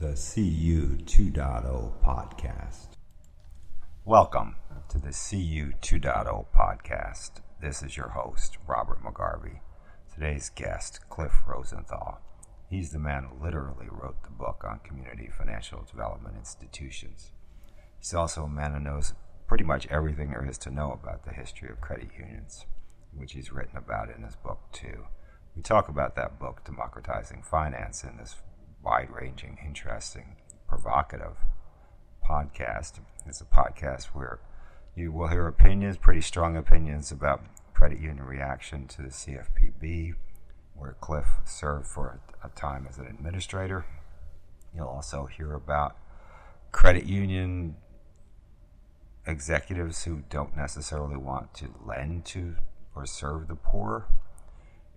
the CU 2.0 podcast. Welcome to the CU 2.0 podcast. This is your host, Robert McGarvey. Today's guest, Cliff Rosenthal. He's the man who literally wrote the book on community financial development institutions. He's also a man who knows pretty much everything there is to know about the history of credit unions, which he's written about in his book, too. We talk about that book, Democratizing Finance, in this wide ranging, interesting, provocative podcast. It's a podcast where you will hear opinions, pretty strong opinions about credit union reaction to the CFPB, where Cliff served for a time as an administrator. You'll also hear about credit union executives who don't necessarily want to lend to or serve the poor.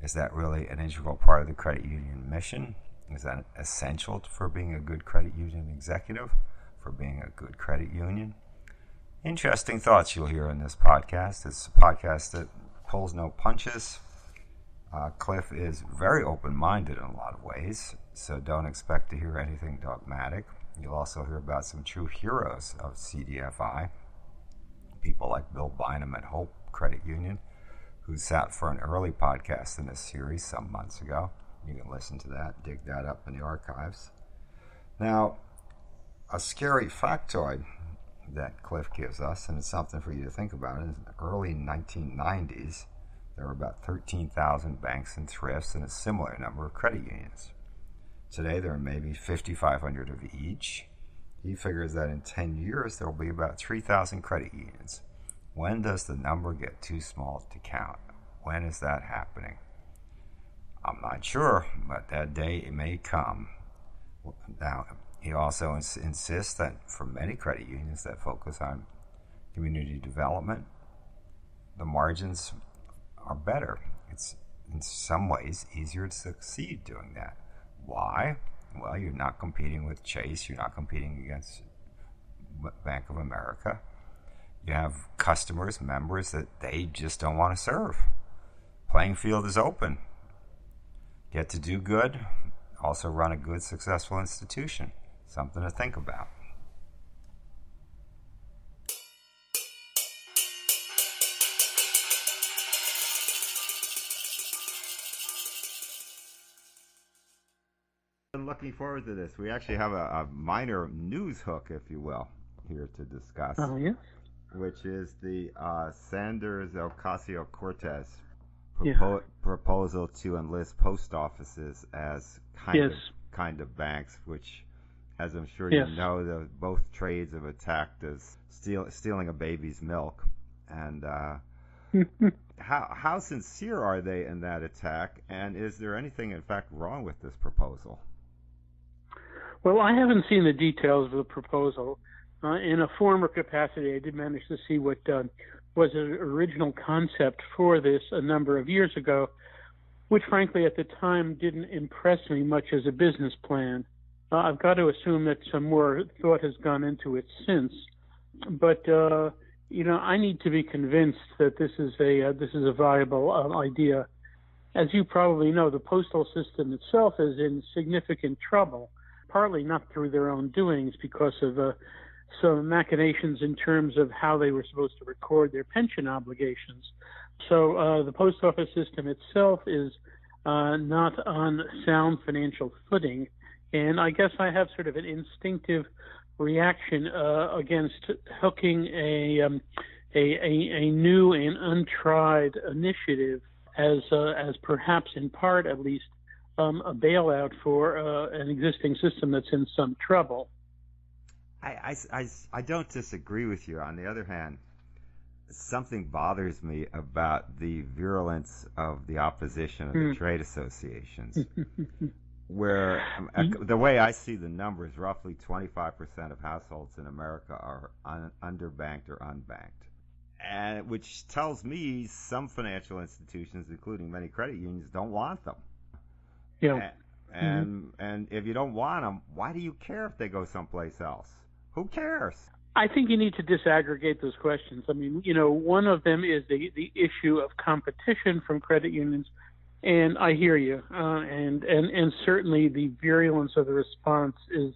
Is that really an integral part of the credit union mission? Is that essential for being a good credit union executive, for being a good credit union? Interesting thoughts you'll hear in this podcast. It's a podcast that pulls no punches. Uh, Cliff is very open minded in a lot of ways, so don't expect to hear anything dogmatic. You'll also hear about some true heroes of CDFI, people like Bill Bynum at Hope Credit Union, who sat for an early podcast in this series some months ago. You can listen to that, dig that up in the archives. Now, a scary factoid that Cliff gives us, and it's something for you to think about. is In the early 1990s, there were about 13,000 banks and thrifts and a similar number of credit unions. Today, there are maybe 5,500 of each. He figures that in 10 years, there will be about 3,000 credit unions. When does the number get too small to count? When is that happening? I'm not sure, but that day it may come. Now, he also ins- insists that for many credit unions that focus on community development, the margins are better. It's in some ways easier to succeed doing that. Why? Well, you're not competing with Chase, you're not competing against Bank of America. You have customers, members that they just don't want to serve. Playing field is open. Get to do good, also run a good, successful institution. Something to think about. I'm looking forward to this. We actually have a, a minor news hook, if you will, here to discuss. Oh, yes? Which is the uh, Sanders Ocasio Cortez Yeah. proposal to enlist post offices as kind Yes. of kind of banks, which, as I'm sure Yes. you know, the, both trades have attacked as steal, stealing a baby's milk. And uh, how how sincere are they in that attack? And is there anything, in fact, wrong with this proposal? Well, I haven't seen the details of the proposal. Uh, in a former capacity, I did manage to see what uh, was an original concept for this a number of years ago, which frankly at the time didn't impress me much as a business plan. Uh, I've got to assume that some more thought has gone into it since, but uh, you know I need to be convinced that this is a uh, this is a viable uh, idea. As you probably know, the postal system itself is in significant trouble partly not through their own doings because of uh, some machinations in terms of how they were supposed to record their pension obligations. So uh, the post office system itself is uh, not on sound financial footing, and I guess I have sort of an instinctive reaction uh, against hooking a, um, a, a a new and untried initiative as uh, as perhaps in part at least um, a bailout for uh, an existing system that's in some trouble. I, I, I, I don't disagree with you. On the other hand, something bothers me about the virulence of the opposition of the Hmm. trade associations, where um, uh, the way I see the numbers, roughly 25% of households in America are un, underbanked or unbanked. And which tells me some financial institutions, including many credit unions, don't want them. Yeah. And, and and if you don't want them, why do you care if they go someplace else? Who cares? I think you need to disaggregate those questions. I mean, you know, one of them is the the issue of competition from credit unions, and I hear you, uh, and and and certainly the virulence of the response is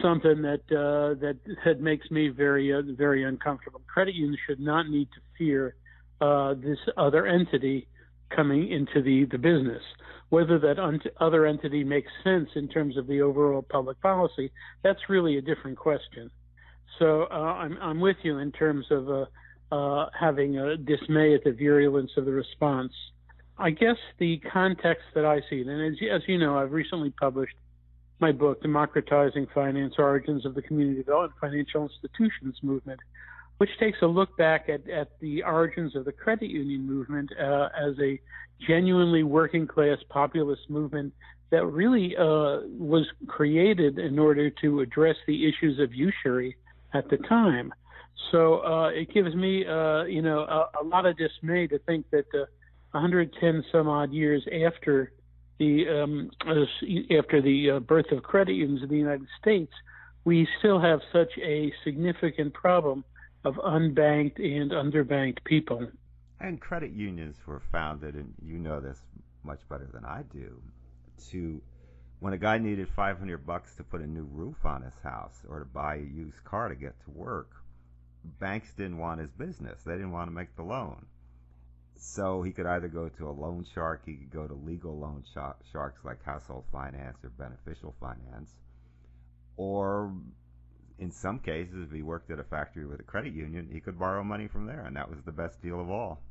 something that uh, that that makes me very uh, very uncomfortable. Credit unions should not need to fear uh, this other entity coming into the the business. Whether that un- other entity makes sense in terms of the overall public policy, that's really a different question. So uh, I'm I'm with you in terms of uh, uh, having a dismay at the virulence of the response. I guess the context that I see, and as, as you know, I've recently published my book, Democratizing Finance Origins of the Community Development Financial Institutions Movement, which takes a look back at, at the origins of the credit union movement uh, as a genuinely working class populist movement that really uh, was created in order to address the issues of usury at the time. So uh, it gives me, uh, you know, a, a, lot of dismay to think that uh, 110 some odd years after the um, after the uh, birth of credit unions in the United States, we still have such a significant problem of unbanked and underbanked people. And credit unions were founded, and you know this much better than I do, to when a guy needed 500 bucks to put a new roof on his house or to buy a used car to get to work, banks didn't want his business. They didn't want to make the loan. So he could either go to a loan shark, he could go to legal loan sharks like household finance or beneficial finance, or in some cases, if he worked at a factory with a credit union, he could borrow money from there, and that was the best deal of all.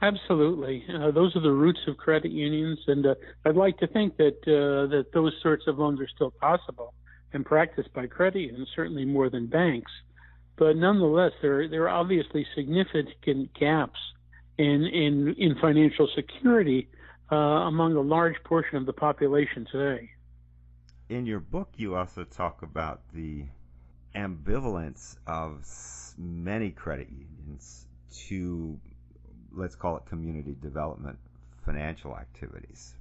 Absolutely, uh, those are the roots of credit unions, and uh, I'd like to think that uh, that those sorts of loans are still possible and practiced by credit unions, certainly more than banks. But nonetheless, there there are obviously significant gaps in in in financial security uh, among a large portion of the population today. In your book, you also talk about the ambivalence of many credit unions to, let's call it community development financial activities,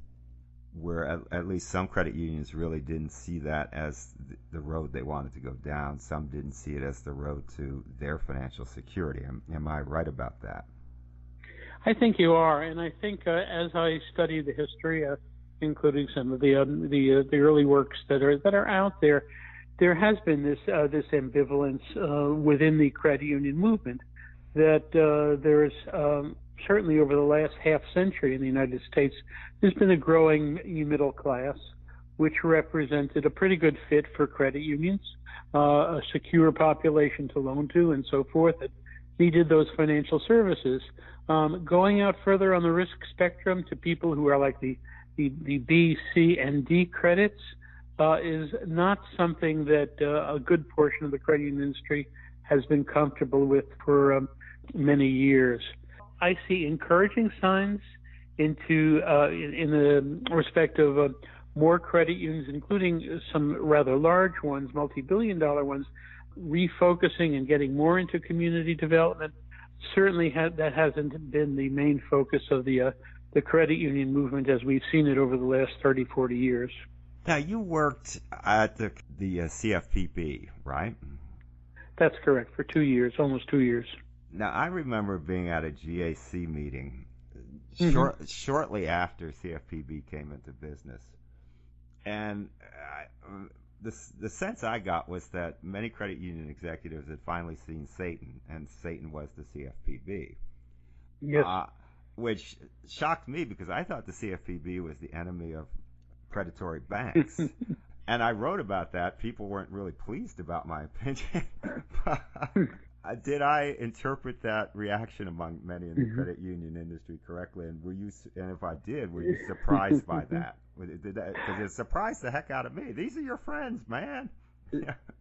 where at, at least some credit unions really didn't see that as the, road they wanted to go down. Some didn't see it as the road to their financial security. Am, am I right about that? I think you are, and I think uh, as I study the history, uh, including some of the um, the uh, the early works that are that are out there, there has been this uh, this ambivalence uh, within the credit union movement that uh, there's um, certainly over the last half century in the United States there's been a growing middle class which represented a pretty good fit for credit unions, uh, a secure population to loan to, and so forth that needed those financial services. Um, going out further on the risk spectrum to people who are like the the, the B, C, and D credits uh, is not something that uh, a good portion of the credit union industry has been comfortable with for um, many years. I see encouraging signs into uh, in, in, the respect of uh, more credit unions, including some rather large ones, multi-billion dollar ones, refocusing and getting more into community development. Certainly, ha- that hasn't been the main focus of the uh, the credit union movement as we've seen it over the last 30, 40 years. Now, you worked at the, the uh, CFPB, right? That's correct, for two years, almost two years. Now, I remember being at a GAC meeting mm-hmm. short, shortly after CFPB came into business. And I, the, the sense I got was that many credit union executives had finally seen Satan, and Satan was the CFPB. Yes. Uh, which shocked me because I thought the CFPB was the enemy of predatory banks. and I wrote about that. People weren't really pleased about my opinion. Uh, did I interpret that reaction among many in the mm-hmm. credit union industry correctly? And were you? And if I did, were you surprised by that? Because it surprised the heck out of me. These are your friends, man.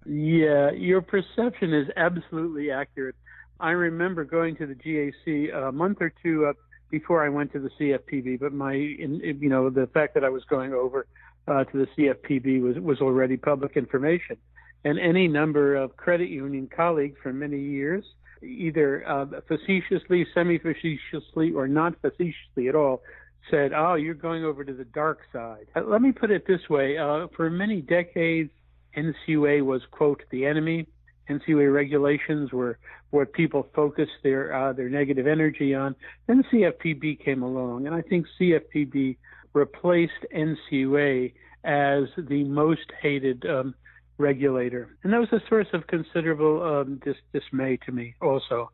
yeah, your perception is absolutely accurate. I remember going to the GAC a month or two up before I went to the CFPB, but my, you know, the fact that I was going over uh, to the CFPB was was already public information, and any number of credit union colleagues for many years, either uh, facetiously, semi-facetiously, or not facetiously at all, said, "Oh, you're going over to the dark side." Uh, let me put it this way: uh, for many decades, NCUA was quote the enemy. NCUA regulations were what people focused their uh, their negative energy on. Then CFPB came along, and I think CFPB replaced NCUA as the most hated um, regulator. And that was a source of considerable um, dis- dismay to me also,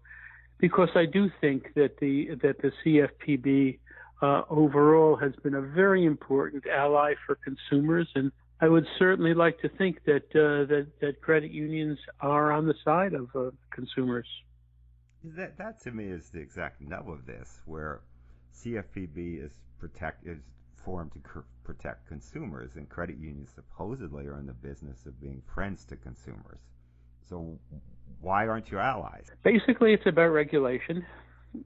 because I do think that the that the CFPB uh, overall has been a very important ally for consumers, and I would certainly like to think that uh, that that credit unions are on the side of uh, consumers. That that to me is the exact nub of this, where CFPB is protect is formed to cr- protect consumers, and credit unions supposedly are in the business of being friends to consumers. So why aren't you allies? Basically, it's about regulation.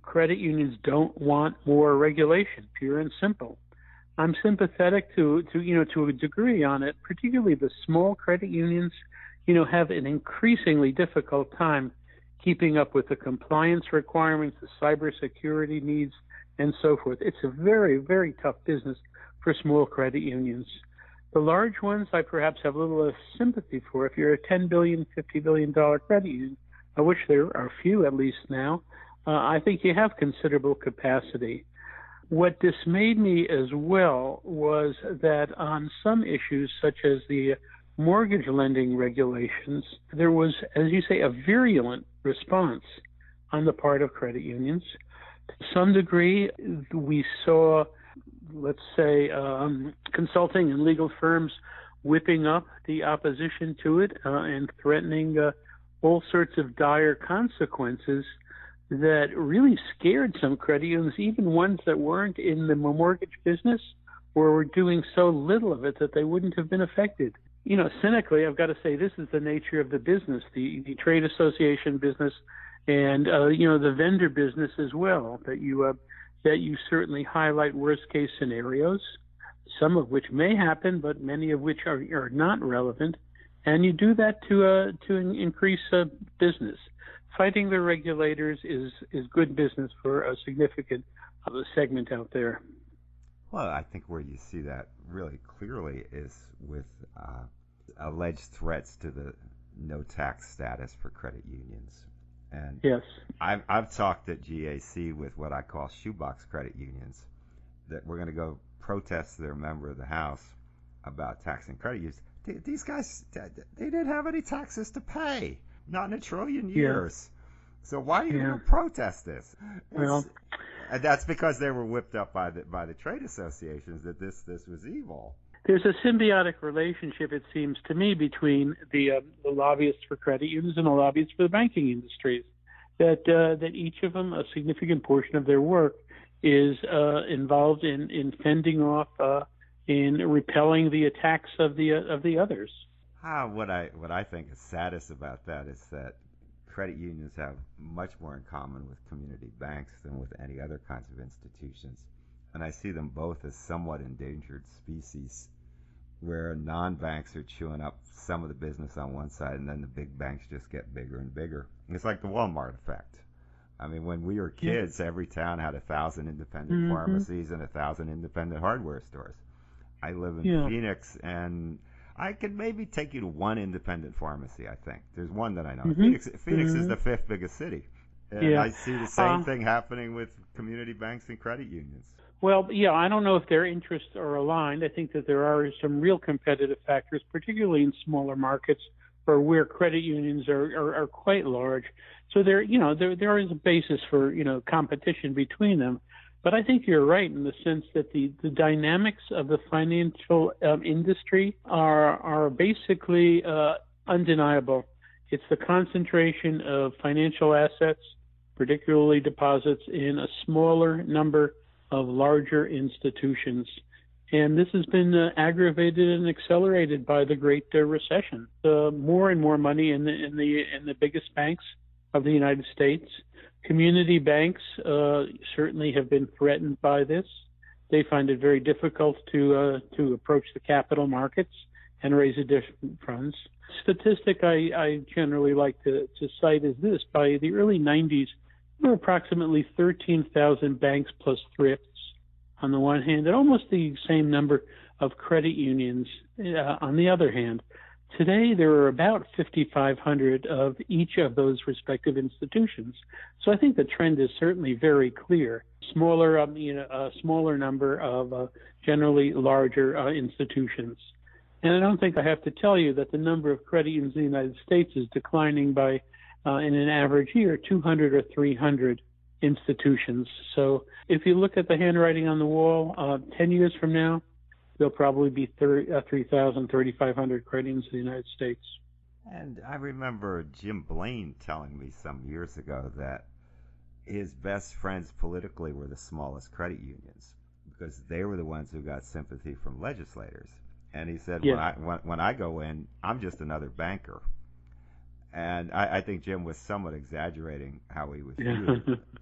Credit unions don't want more regulation, pure and simple. I'm sympathetic to, to you know to a degree on it, particularly the small credit unions, you know, have an increasingly difficult time keeping up with the compliance requirements, the cybersecurity needs, and so forth. It's a very, very tough business for small credit unions. The large ones I perhaps have a little less sympathy for. If you're a 10 billion, 50 billion dollar credit union, of which there are few at least now, uh, I think you have considerable capacity. What dismayed me as well was that on some issues, such as the mortgage lending regulations, there was, as you say, a virulent response on the part of credit unions. To some degree, we saw, let's say, um, consulting and legal firms whipping up the opposition to it uh, and threatening uh, all sorts of dire consequences that really scared some credit unions, even ones that weren't in the mortgage business or were doing so little of it that they wouldn't have been affected. You know, cynically, I've got to say this is the nature of the business, the, the trade association business, and uh, you know the vendor business as well. That you uh, that you certainly highlight worst case scenarios, some of which may happen, but many of which are, are not relevant, and you do that to uh, to increase uh, business fighting the regulators is is good business for a significant uh, segment out there. Well, I think where you see that really clearly is with uh, alleged threats to the no tax status for credit unions. And yes, I've I've talked at GAC with what I call shoebox credit unions that we're going to go protest their member of the House about taxing credit use. These guys, they didn't have any taxes to pay. Not in a trillion years. Yeah. So why are you yeah. protest this? well, and that's because they were whipped up by the by the trade associations that this this was evil. There's a symbiotic relationship, it seems to me, between the uh, the lobbyists for credit unions and the lobbyists for the banking industries. That uh, that each of them, a significant portion of their work, is uh, involved in in fending off, uh, in repelling the attacks of the uh, of the others. Ah, what I what I think is saddest about that is that credit unions have much more in common with community banks than with any other kinds of institutions, and I see them both as somewhat endangered species, where non-banks are chewing up some of the business on one side, and then the big banks just get bigger and bigger. It's like the Walmart effect. I mean, when we were kids, every town had a thousand independent mm-hmm. pharmacies and a thousand independent hardware stores. I live in yeah. Phoenix, and I could maybe take you to one independent pharmacy. I think there's one that I know. Mm-hmm. Phoenix, Phoenix mm-hmm. is the fifth biggest city, and yeah. I see the same uh, thing happening with community banks and credit unions. Well, yeah, I don't know if their interests are aligned. I think that there are some real competitive factors, particularly in smaller markets or where credit unions are, are, are quite large. So there, you know, there there is a basis for you know competition between them. But I think you're right in the sense that the, the dynamics of the financial um, industry are are basically uh, undeniable. It's the concentration of financial assets, particularly deposits, in a smaller number of larger institutions. And this has been uh, aggravated and accelerated by the Great uh, Recession. Uh, more and more money in the in the in the biggest banks of the United States Community banks uh, certainly have been threatened by this. They find it very difficult to uh, to approach the capital markets and raise additional funds. Statistic I, I generally like to, to cite is this: by the early 90s, there were approximately 13,000 banks plus thrifts on the one hand, and almost the same number of credit unions uh, on the other hand. Today, there are about 5,500 of each of those respective institutions. So I think the trend is certainly very clear. Smaller, um, you know, a smaller number of uh, generally larger uh, institutions. And I don't think I have to tell you that the number of credit unions in the United States is declining by, uh, in an average year, 200 or 300 institutions. So if you look at the handwriting on the wall, uh, 10 years from now, there'll probably be 30, uh, 3,000, 3,500 credit unions in the United States. And I remember Jim Blaine telling me some years ago that his best friends politically were the smallest credit unions because they were the ones who got sympathy from legislators. And he said, Yeah. when I when, when I go in, I'm just another banker. And I, I think Jim was somewhat exaggerating how he was viewed.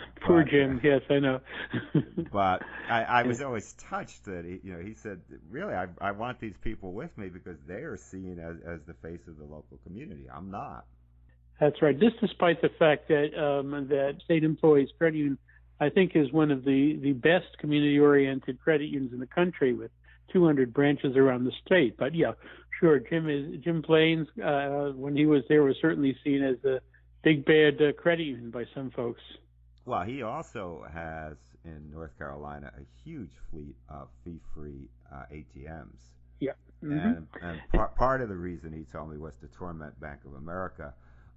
Poor But- Jim. Yes, I know. but I, I was always touched that he, you know, he said, really, I, I want these people with me because they are seen as, as the face of the local community. I'm not. That's right. This, despite the fact that um, that state employees credit union, I think, is one of the the best community-oriented credit unions in the country, with 200 branches around the state. But yeah, sure, Jim is Jim Blaine's uh, when he was there was certainly seen as a big bad uh, credit union by some folks. Well, he also has in North Carolina a huge fleet of fee-free uh, ATMs. Mhm. And, and par- part of the reason he told me was to torment Bank of America,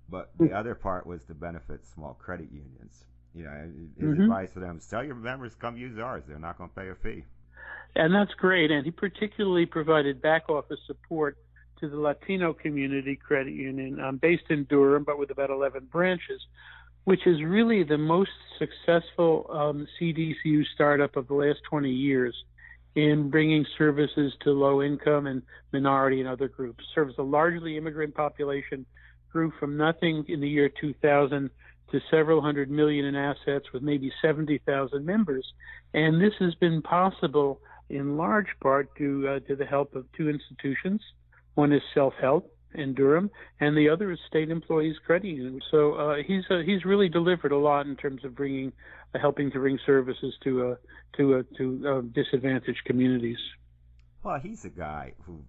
but the other part was to benefit small credit unions. You know, his Mhm. advice to them is tell your members come use ours. They're not going to pay a fee. And that's great. And he particularly provided back office support to the Latino community credit union um, based in Durham, but with about 11 branches, which is really the most successful um, CDCU startup of the last 20 years in bringing services to low income and minority and other groups. Serves a largely immigrant population, grew from nothing in the year 2000 to several hundred million in assets with maybe 70,000 members. And this has been possible in large part due uh, to the help of two institutions. One is Self Help in Durham, and the other is State Employees Credit Union. So uh, he's uh, he's really delivered a lot in terms of bringing, uh, helping to bring services to uh, to uh, to uh, disadvantaged communities. Well, he's a guy who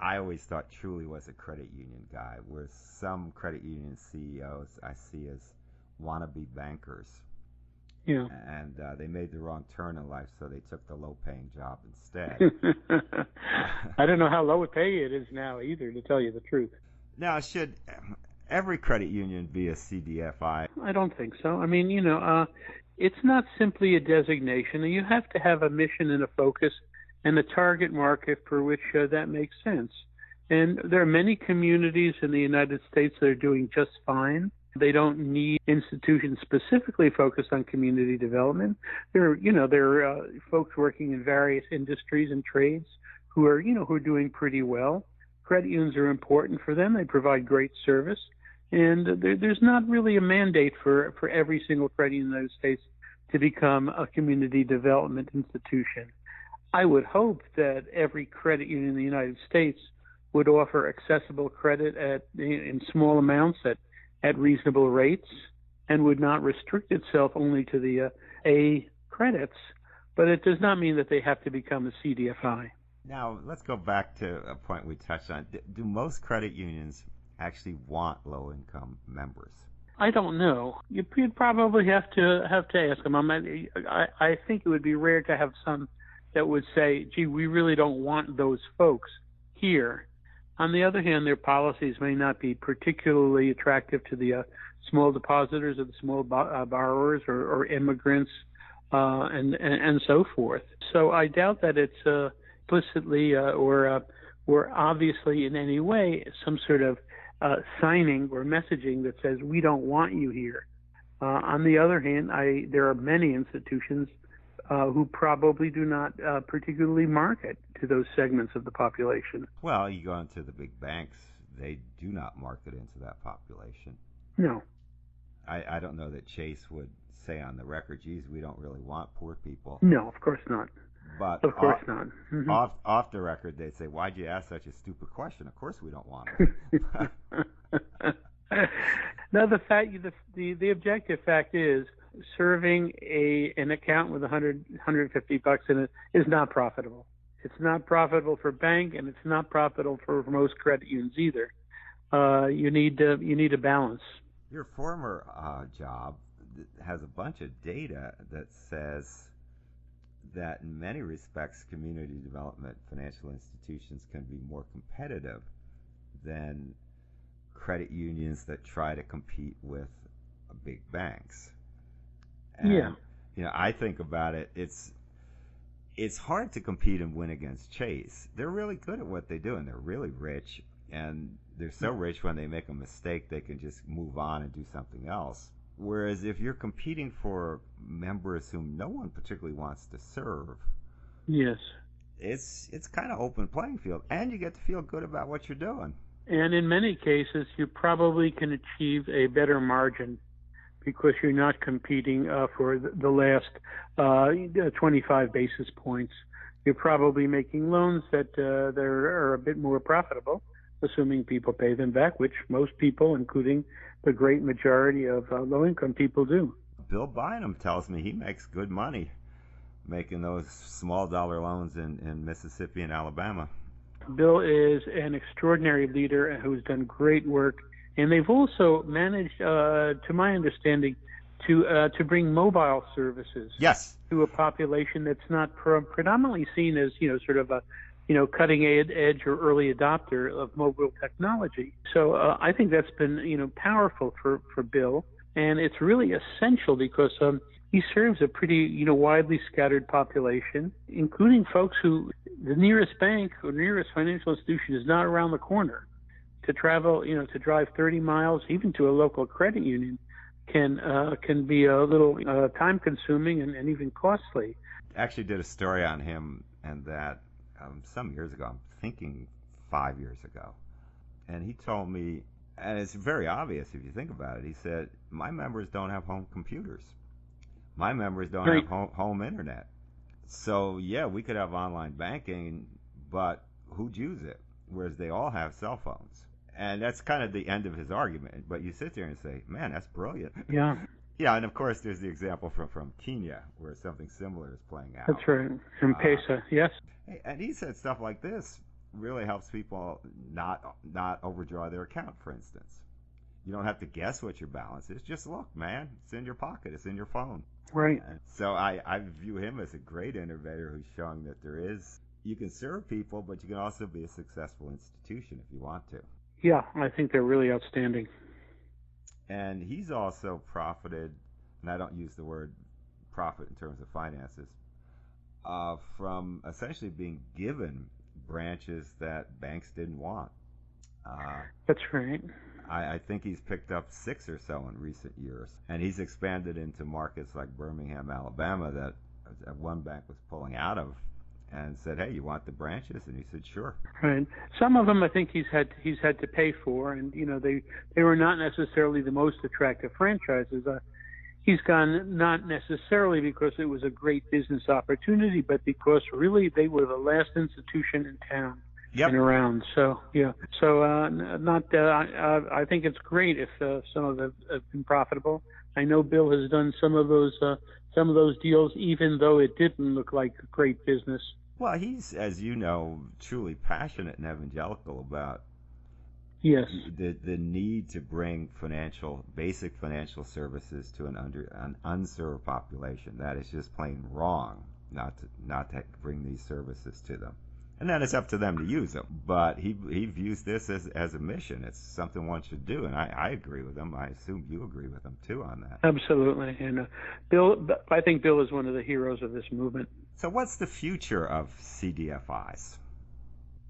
I always thought truly was a credit union guy, where some credit union CEOs I see as wannabe bankers. Yeah. And uh, they made the wrong turn in life, so they took the low paying job instead. I don't know how low a pay it is now either, to tell you the truth. now, should every credit union be a CDFI? I don't think so. I mean, you know, uh, it's not simply a designation. You have to have a mission and a focus and a target market for which uh, that makes sense. And there are many communities in the United States that are doing just fine. They don't need institutions specifically focused on community development. There, are, you know, there are uh, folks working in various industries and trades who are, you know, who are doing pretty well. Credit unions are important for them. They provide great service, and there, there's not really a mandate for for every single credit union in the United States to become a community development institution. I would hope that every credit union in the United States would offer accessible credit at in small amounts at at reasonable rates and would not restrict itself only to the uh, A credits, but it does not mean that they have to become a CDFI. Now, let's go back to a point we touched on. Do most credit unions actually want low income members? I don't know. You- You'd probably have to have to ask them. I'm not, I I think it would be rare to have some that would say, "Gee, we really don't want those folks here." On the other hand, their policies may not be particularly attractive to the uh, small depositors or the small bo- uh, borrowers or, or immigrants uh, and, and and so forth. So I doubt that it's explicitly uh, or or obviously in any way some sort of signing or messaging that says we don't want you here. Uh, on the other hand, I there are many institutions uh, who probably do not uh, particularly market to those segments of the population. Well, you go into the big banks, they do not market into that population. No. I, I don't know that Chase would say on the record, geez, we don't really want poor people. No, of course not. But Of course off, not. Mhm. off, off the record, they'd say, why'd you ask such a stupid question? Of course we don't want them. no, the fact, the, the the objective fact is serving a an account with 100 150 bucks in it is not profitable. It's not profitable for bank, and it's not profitable for most credit unions either. Uh, you need to, you need a balance. Your former uh, job has a bunch of data that says that in many respects, community development financial institutions can be more competitive than credit unions that try to compete with big banks. And, yeah. You know, I think about it. It's it's hard to compete and win against Chase. They're really good at what they do, and they're really rich. And they're so mm-hmm. rich when they make a mistake, they can just move on and do something else. Whereas if you're competing for members whom no one particularly wants to serve, yes, it's it's kind of open playing field, and you get to feel good about what you're doing. And in many cases, you probably can achieve a better margin because you're not competing uh, for the last uh, 25 basis points. You're probably making loans that uh, that are a bit more profitable, assuming people pay them back, which most people, including the great majority of uh, low-income people, do. Bill Bynum tells me he makes good money making those small dollar loans in, in Mississippi and Alabama. Bill is an extraordinary leader who's done great work and they've also managed, uh, to my understanding, to uh, to bring mobile services yes. to a population that's not pre- predominantly seen as you know sort of a you know cutting edge or early adopter of mobile technology. So uh, I think that's been you know powerful for for Bill, and it's really essential because um, he serves a pretty you know widely scattered population, including folks who the nearest bank or nearest financial institution is not around the corner to travel, you know, to drive 30 miles, even to a local credit union, can uh, can be a little uh, time consuming and, and, even costly. Actually, did a story on him and that um, some years ago. I'm thinking five years ago, and he told me, and it's very obvious if you think about it. He said, "My members don't have home computers. My members don't right. have home, home internet. So yeah, we could have online banking, but who'd use it? Whereas they all have cell phones." And that's kind of the end of his argument. But you sit there and say, man, that's brilliant. Yeah. Yeah, and of course, there's the example from, from Kenya where something similar is playing out. That's right. From uh, Pesa, yes. And he said stuff like this really helps people not not overdraw their account, for instance. You don't have to guess what your balance is. Just look, man. It's in your pocket. It's in your phone. Right. And so I, I view him as a great innovator who's showing that there is you can serve people, but you can also be a successful institution if you want to. Yeah, I think they're really outstanding. And he's also profited, and I don't use the word profit in terms of finances, uh, from essentially being given branches that banks didn't want. Uh, That's right. I, I, think he's picked up six or so in recent years, and he's expanded into markets like Birmingham, Alabama, that one bank was pulling out of and said, "Hey, you want the branches?" And he said, "Sure." Right. Some of them, I think he's had he's had to pay for, and you know they they were not necessarily the most attractive franchises. Uh, he's gone not necessarily because it was a great business opportunity, but because really they were the last institution in town yep. and around. So yeah. So uh, not uh, I, I think it's great if uh, some of them have been profitable. I know Bill has done some of those uh, some of those deals, even though it didn't look like great business. Well, he's, as you know, truly passionate and evangelical about yes the the need to bring financial basic financial services to an under an unserved population. That is just plain wrong not to not to bring these services to them and then it's up to them to use them. But he he views this as as a mission. It's something one should do, and I, I agree with him. I assume you agree with him too on that. Absolutely, and uh, Bill, I think Bill is one of the heroes of this movement. So, what's the future of CDFIs?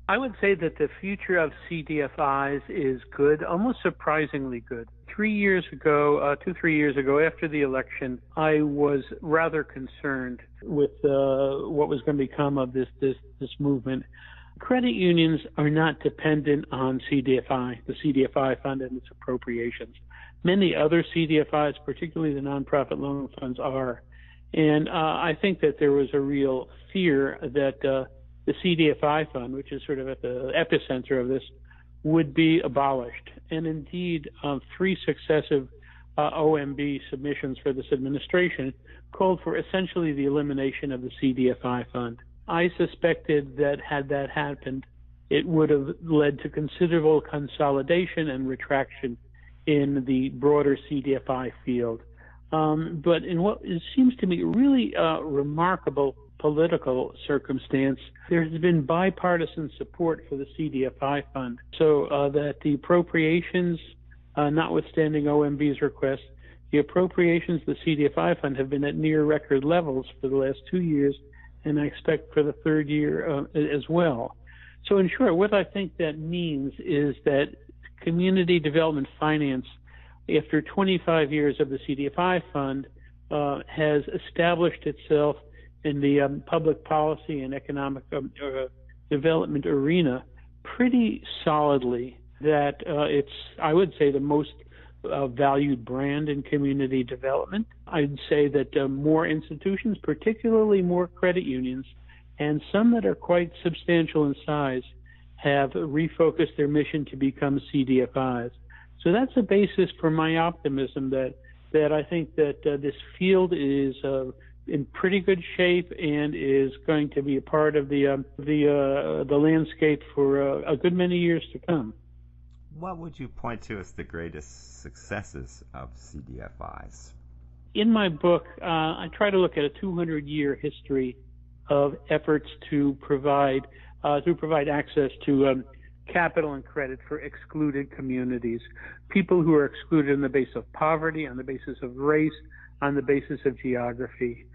I would say that the future of CDFIs is good, almost surprisingly good. Three years ago, uh, two, three years ago, after the election, I was rather concerned with uh, what was going to become of this, this, this movement. Credit unions are not dependent on CDFI, the CDFI fund and its appropriations. Many other CDFIs, particularly the nonprofit loan funds, are. And uh, I think that there was a real fear that uh, the CDFI fund, which is sort of at the epicenter of this, would be abolished. And indeed, um, three successive uh, OMB submissions for this administration called for essentially the elimination of the CDFI fund. I suspected that had that happened, it would have led to considerable consolidation and retraction in the broader CDFI field. Um, but in what seems to me really uh, remarkable political circumstance, there has been bipartisan support for the CDFI fund, so uh, that the appropriations, uh, notwithstanding OMB's request, the appropriations of the CDFI fund have been at near record levels for the last two years, and I expect for the third year uh, as well. So, in short, what I think that means is that community development finance, after 25 years of the CDFI fund, uh, has established itself in the um, public policy and economic um, uh, development arena pretty solidly. That uh, it's, I would say, the most uh, valued brand in community development. I'd say that uh, more institutions, particularly more credit unions, and some that are quite substantial in size, have refocused their mission to become CDFIs. So that's a basis for my optimism that that I think that uh, this field is uh, in pretty good shape and is going to be a part of the uh, the uh, the landscape for uh, a good many years to come. What would you point to as the greatest successes of CDFIs? In my book, uh, I try to look at a 200-year history of efforts to provide uh, to provide access to um, capital and credit for excluded communities, people who are excluded on the basis of poverty, on the basis of race, on the basis of geography.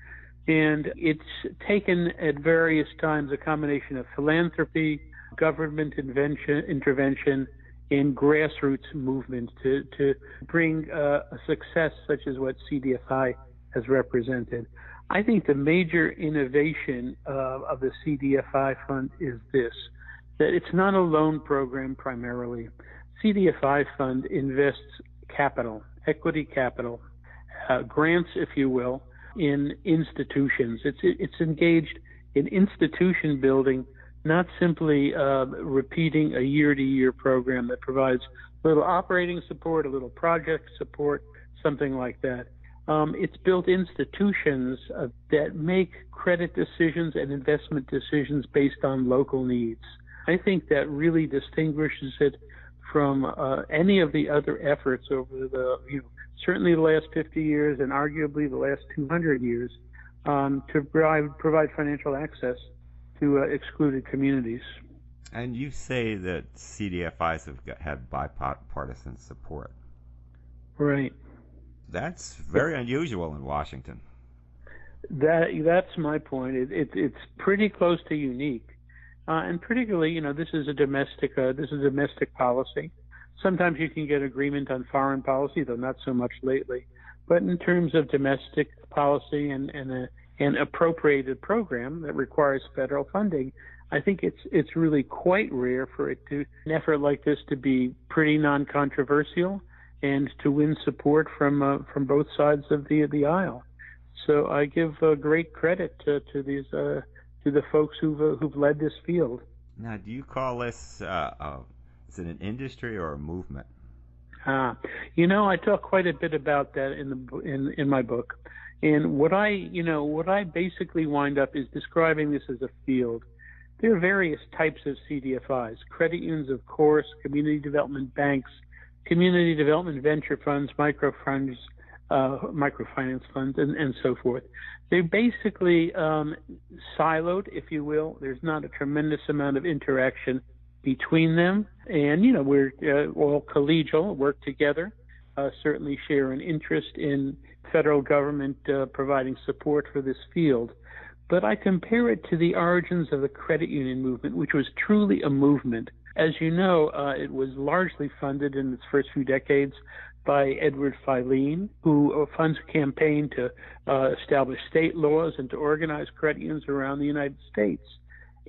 And it's taken at various times a combination of philanthropy, government intervention, and grassroots movement to, to bring uh, a success such as what CDFI has represented. I think the major innovation uh, of the CDFI fund is this that it's not a loan program primarily. CDFI fund invests capital, equity capital, uh, grants, if you will, in institutions. It's it's engaged in institution building, not simply uh, repeating a year-to-year program that provides a little operating support, a little project support, something like that. Um, it's built institutions uh, that make credit decisions and investment decisions based on local needs. I think that really distinguishes it from uh, any of the other efforts over the, you know, certainly the last 50 years and arguably the last 200 years um, to provide, provide financial access to uh, excluded communities. And you say that CDFIs have got, had bipartisan support. Right. That's very unusual in Washington. That that's my point. It, it, it's pretty close to unique. Uh, and particularly, you know, this is a domestic uh, this is a domestic policy. Sometimes you can get agreement on foreign policy, though not so much lately. But in terms of domestic policy and and a, an appropriated program that requires federal funding, I think it's it's really quite rare for it to an effort like this to be pretty non-controversial and to win support from uh, from both sides of the the aisle. So I give uh, great credit to, to these uh, to the folks who've uh, who've led this field. Now, do you call this uh, uh, is it an industry or a movement? Ah, you know, I talk quite a bit about that in the in in my book, and what I you know what I basically wind up is describing this as a field. There are various types of CDFIs, credit unions, of course, community development banks, community development venture funds, micro funds, uh, microfinance funds, and, and so forth. They're basically um, siloed, if you will. There's not a tremendous amount of interaction between them, and you know we're uh, all collegial, work together. Uh, certainly share an interest in federal government uh, providing support for this field. But I compare it to the origins of the credit union movement, which was truly a movement. As you know, uh, it was largely funded in its first few decades by Edward Filene, who uh, funds a campaign to uh, establish state laws and to organize credit unions around the United States.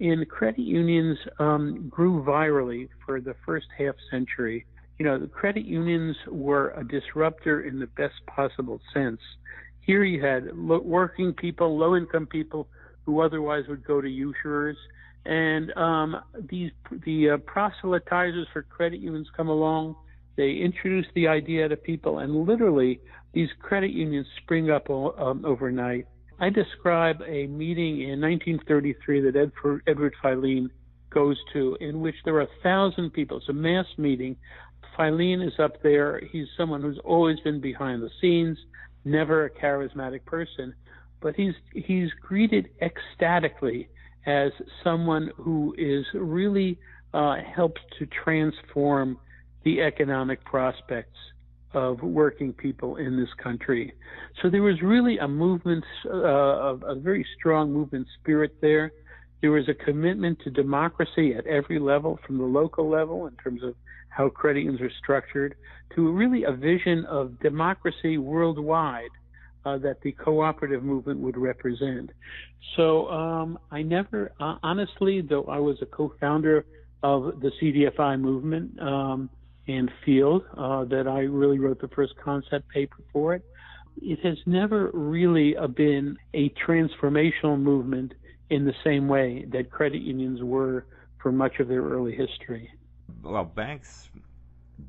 And credit unions um, grew virally for the first half century. You know, the credit unions were a disruptor in the best possible sense. Here you had lo- working people, low income people who otherwise would go to usurers. And um, these the uh, proselytizers for credit unions come along they introduce the idea to people, and literally, these credit unions spring up um, overnight. I describe a meeting in 1933 that Edward, Filene goes to, in which there are a thousand people. It's a mass meeting. Filene is up there. He's someone who's always been behind the scenes, never a charismatic person. but he's he's greeted ecstatically as someone who is really uh, helps to transform the economic prospects of working people in this country. So there was really a movement, uh, a very strong movement spirit there. There was a commitment to democracy at every level, from the local level in terms of how credit unions are structured, to really a vision of democracy worldwide uh, that the cooperative movement would represent. So um, I never, uh, honestly, though I was a co-founder of the CDFI movement um, and field, uh, that I really wrote the first concept paper for it. It has never really uh, been a transformational movement in the same way that credit unions were for much of their early history. Well, banks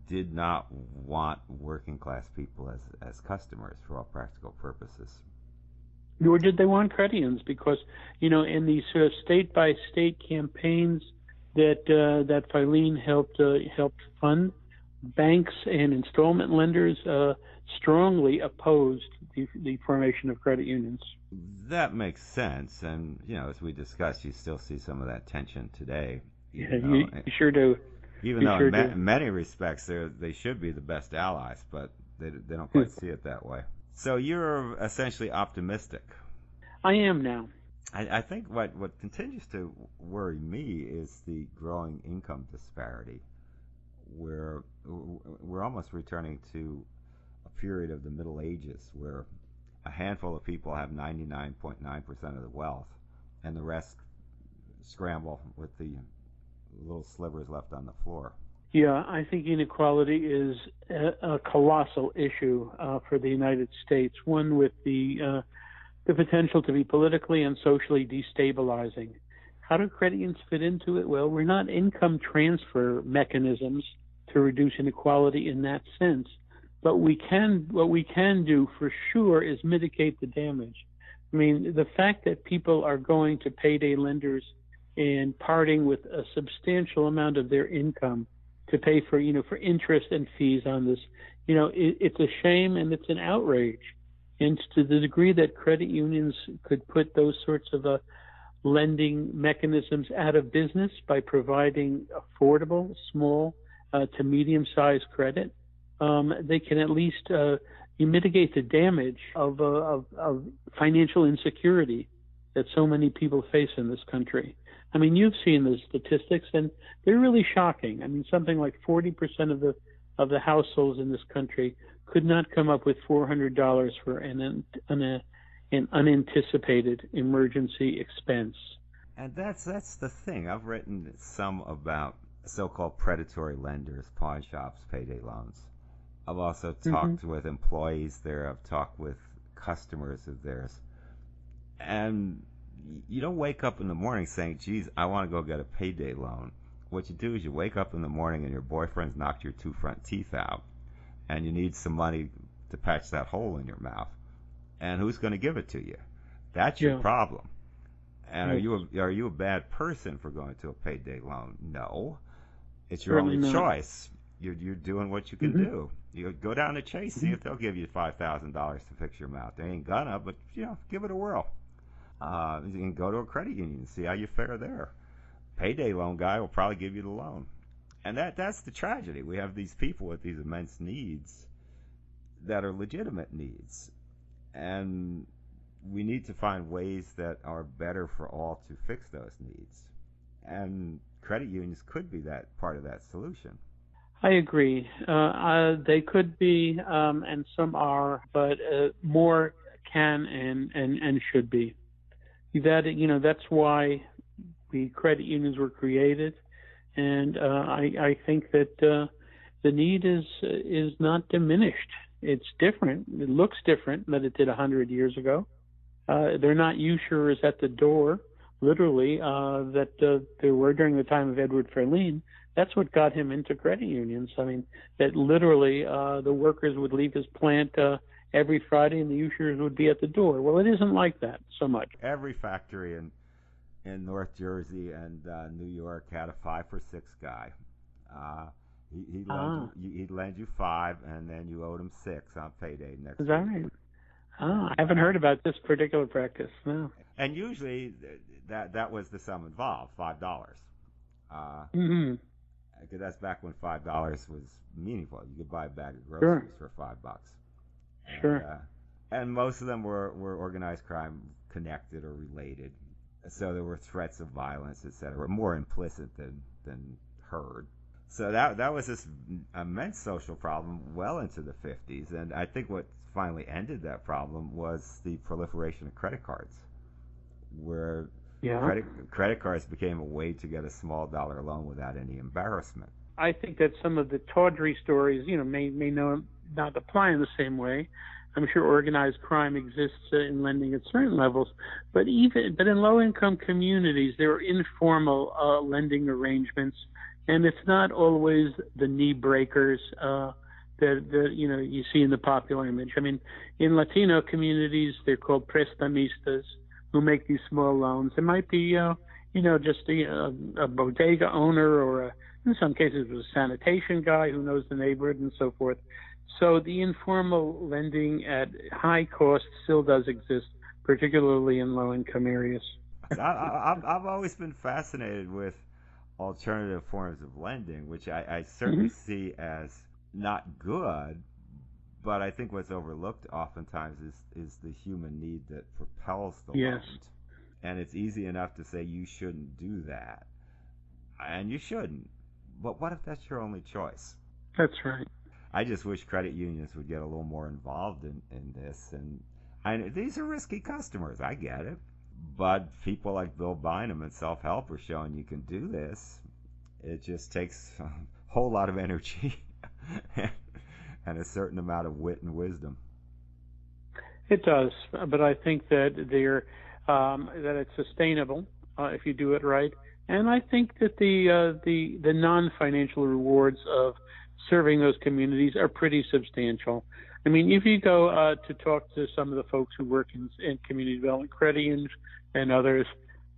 did not want working class people as, as customers for all practical purposes. Nor did they want credit unions because, you know, in these sort of state by state campaigns that uh, that Filene helped uh, helped fund, banks and installment lenders uh, strongly opposed the, the formation of credit unions. That makes sense, and you know, as we discussed, you still see some of that tension today. Yeah, you, you sure do. Even though sure in, ma- many respects they they should be the best allies, but they they don't quite see it that way. So you're essentially optimistic. I am now. I, I think what what continues to worry me is the growing income disparity, where we're almost returning to a period of the Middle Ages where a handful of people have 99.9% of the wealth, and the rest scramble with the little slivers left on the floor. Yeah, I think inequality is a, a colossal issue uh, for the United States. One with the uh, the potential to be politically and socially destabilizing. How do credit unions fit into it? Well, we're not income transfer mechanisms to reduce inequality in that sense, but we can what we can do for sure is mitigate the damage. I mean, the fact that people are going to payday lenders and parting with a substantial amount of their income to pay for you know for interest and fees on this you know it, it's a shame and it's an outrage and to the degree that credit unions could put those sorts of uh, lending mechanisms out of business by providing affordable small uh, to medium sized credit um, they can at least uh, mitigate the damage of, uh, of, of financial insecurity that so many people face in this country I mean, you've seen the statistics, and they're really shocking. I mean, something like 40% of the of the households in this country could not come up with $400 for an, an, an unanticipated emergency expense. And that's that's the thing. I've written some about so-called predatory lenders, pawn shops, payday loans. I've also mm-hmm. talked mm-hmm. with employees there. I've talked with customers of theirs, and you don't wake up in the morning saying, "Geez, I want to go get a payday loan." What you do is you wake up in the morning and your boyfriend's knocked your two front teeth out, and you need some money to patch that hole in your mouth. And who's going to give it to you? That's your yeah. problem. And are you a, are you a bad person for going to a payday loan? No, it's your Certainly only not. choice. You're you're doing what you can mm-hmm. do. You go down to Chase, see mm-hmm. if they'll give you five thousand dollars to fix your mouth. They ain't gonna, but you know, give it a whirl. Uh, you can go to a credit union and see how you fare there. Payday loan guy will probably give you the loan. And that that's the tragedy. We have these people with these immense needs that are legitimate needs. And we need to find ways that are better for all to fix those needs. And credit unions could be that part of that solution. I agree. Uh, uh, they could be, um, and some are, but uh, more can and, and, and should be that you know that's why the credit unions were created, and uh, I, I think that uh, the need is is not diminished. It's different. It looks different than it did a hundred years ago. Uh, they're not usurers at the door, literally, uh, that uh, there were during the time of Edward Filene. That's what got him into credit unions. I mean, that literally uh, the workers would leave his plant uh, every Friday, and the usurers would be at the door. Well, it isn't like that so much. Every factory in in North Jersey and uh, New York had a five for six guy. Uh, he he lend, ah. you, he'd lend you five, and then you owed him six on payday next. Is that right? Oh, I haven't heard about this particular practice. No. And usually that that was the sum involved, five dollars. Uh, mm-hmm. Because that's back when five dollars was meaningful. You could buy a bag of groceries sure. for five bucks. Sure. And, uh, and most of them were, were organized crime connected or related. So there were threats of violence, etc., were more implicit than than heard. So that that was this immense social problem well into the 50s, and I think what finally ended that problem was the proliferation of credit cards, where yeah. credit credit cards became a way to get a small dollar loan without any embarrassment. I think that some of the tawdry stories, you know, may may know, not apply in the same way. I'm sure organized crime exists in lending at certain levels, but even but in low-income communities, there are informal uh, lending arrangements, and it's not always the knee breakers uh, that that you know you see in the popular image. I mean, in Latino communities, they're called prestamistas, who make these small loans. It might be, uh, you know, just a, a bodega owner or a, in some cases, a sanitation guy who knows the neighborhood and so forth. So the informal lending at high cost still does exist, particularly in low income areas. I, have always been fascinated with alternative forms of lending, which I, I certainly mm-hmm. see as not good, but I think what's overlooked oftentimes is, is the human need that propels the yes. loan. And it's easy enough to say you shouldn't do that. And you shouldn't. But what if that's your only choice? That's right. I just wish credit unions would get a little more involved in, in this. And I, these are risky customers. I get it. But people like Bill Bynum and Self Help are showing you can do this. It just takes a whole lot of energy and a certain amount of wit and wisdom. It does, but I think that they're um, that it's sustainable uh, if you do it right, and I think that the uh, the the non-financial rewards of serving those communities are pretty substantial. I mean, if you go uh, to talk to some of the folks who work in, in community development credit unions and others,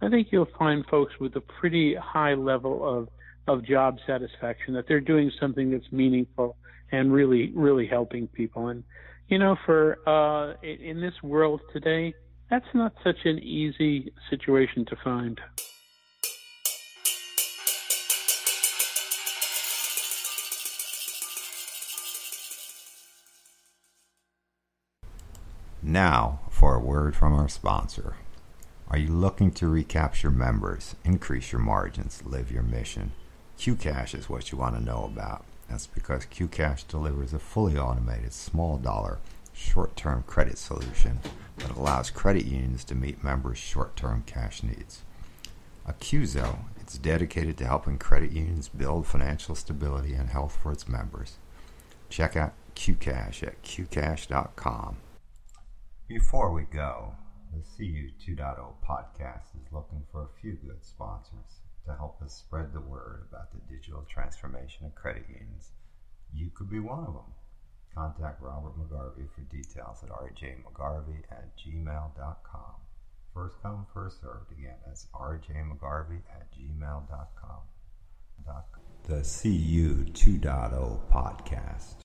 I think you'll find folks with a pretty high level of of job satisfaction that they're doing something that's meaningful and really really helping people. And you know, for uh, in this world today, that's not such an easy situation to find. Now, for a word from our sponsor. Are you looking to recapture members, increase your margins, live your mission? QCash is what you want to know about. That's because QCash delivers a fully automated small dollar short term credit solution that allows credit unions to meet members' short term cash needs. A CUSO, it's dedicated to helping credit unions build financial stability and health for its members. Check out QCash at qcash.com. Before we go, the CU 2.0 podcast is looking for a few good sponsors to help us spread the word about the digital transformation of credit unions. You could be one of them. Contact Robert McGarvey for details at rjmcgarvey at gmail.com. First come, first served. Again, that's rjmcgarvey at gmail.com. The CU 2.0 podcast.